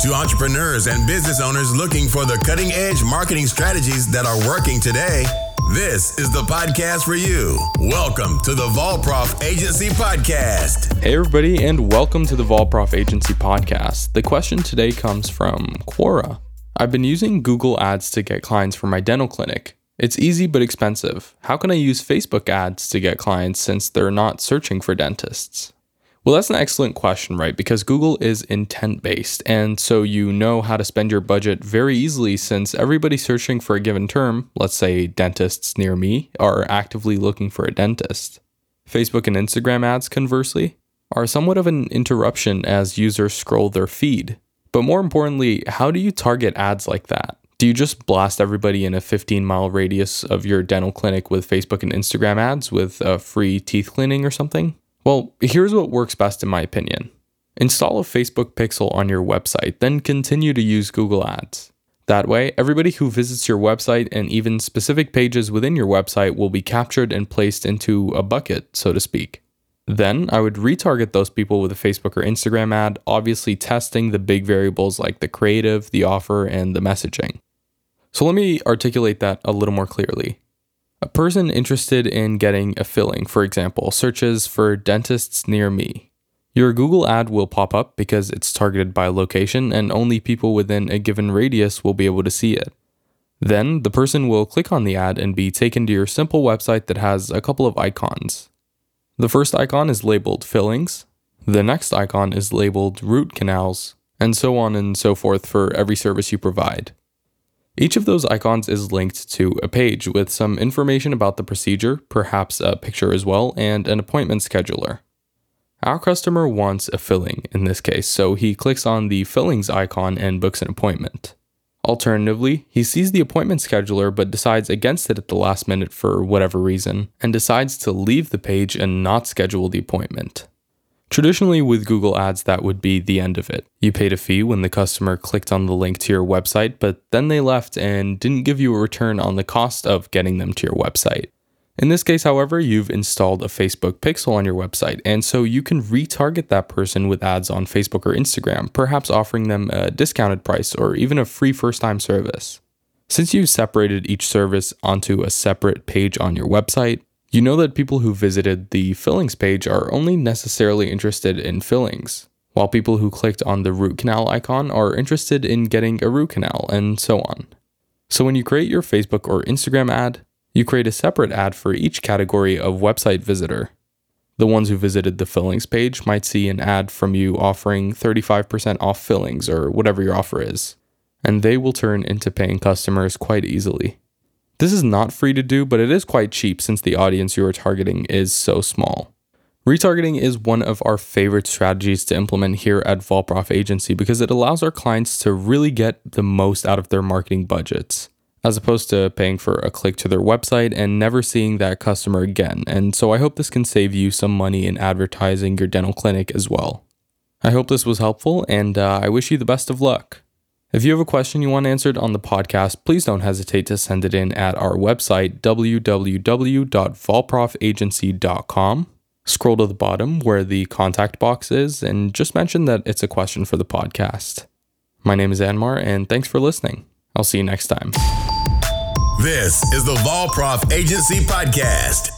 to entrepreneurs and business owners looking for the cutting edge marketing strategies that are working today. This is the podcast for you. Welcome to the Volprof Agency Podcast. Hey, everybody, and welcome to the Volprof Agency Podcast. The question today comes from Quora. I've been using Google Ads to get clients for my dental clinic. It's easy but expensive. How can I use Facebook ads to get clients since they're not searching for dentists? Well, that's an excellent question, right? Because Google is intent based, and so you know how to spend your budget very easily since everybody searching for a given term, let's say dentists near me, are actively looking for a dentist. Facebook and Instagram ads, conversely, are somewhat of an interruption as users scroll their feed. But more importantly, how do you target ads like that? Do you just blast everybody in a 15 mile radius of your dental clinic with Facebook and Instagram ads with a free teeth cleaning or something? Well, here's what works best in my opinion. Install a Facebook pixel on your website, then continue to use Google Ads. That way, everybody who visits your website and even specific pages within your website will be captured and placed into a bucket, so to speak. Then I would retarget those people with a Facebook or Instagram ad, obviously testing the big variables like the creative, the offer, and the messaging. So let me articulate that a little more clearly. A person interested in getting a filling, for example, searches for dentists near me. Your Google ad will pop up because it's targeted by location and only people within a given radius will be able to see it. Then the person will click on the ad and be taken to your simple website that has a couple of icons. The first icon is labeled fillings, the next icon is labeled root canals, and so on and so forth for every service you provide. Each of those icons is linked to a page with some information about the procedure, perhaps a picture as well, and an appointment scheduler. Our customer wants a filling in this case, so he clicks on the fillings icon and books an appointment. Alternatively, he sees the appointment scheduler but decides against it at the last minute for whatever reason, and decides to leave the page and not schedule the appointment. Traditionally, with Google Ads, that would be the end of it. You paid a fee when the customer clicked on the link to your website, but then they left and didn't give you a return on the cost of getting them to your website. In this case, however, you've installed a Facebook pixel on your website, and so you can retarget that person with ads on Facebook or Instagram, perhaps offering them a discounted price or even a free first time service. Since you've separated each service onto a separate page on your website, you know that people who visited the fillings page are only necessarily interested in fillings, while people who clicked on the root canal icon are interested in getting a root canal, and so on. So when you create your Facebook or Instagram ad, you create a separate ad for each category of website visitor. The ones who visited the fillings page might see an ad from you offering 35% off fillings or whatever your offer is, and they will turn into paying customers quite easily. This is not free to do, but it is quite cheap since the audience you are targeting is so small. Retargeting is one of our favorite strategies to implement here at Volprof Agency because it allows our clients to really get the most out of their marketing budgets, as opposed to paying for a click to their website and never seeing that customer again. And so I hope this can save you some money in advertising your dental clinic as well. I hope this was helpful, and uh, I wish you the best of luck. If you have a question you want answered on the podcast, please don't hesitate to send it in at our website, www.volprofagency.com. Scroll to the bottom where the contact box is and just mention that it's a question for the podcast. My name is Anmar, and thanks for listening. I'll see you next time. This is the Volprof Agency Podcast.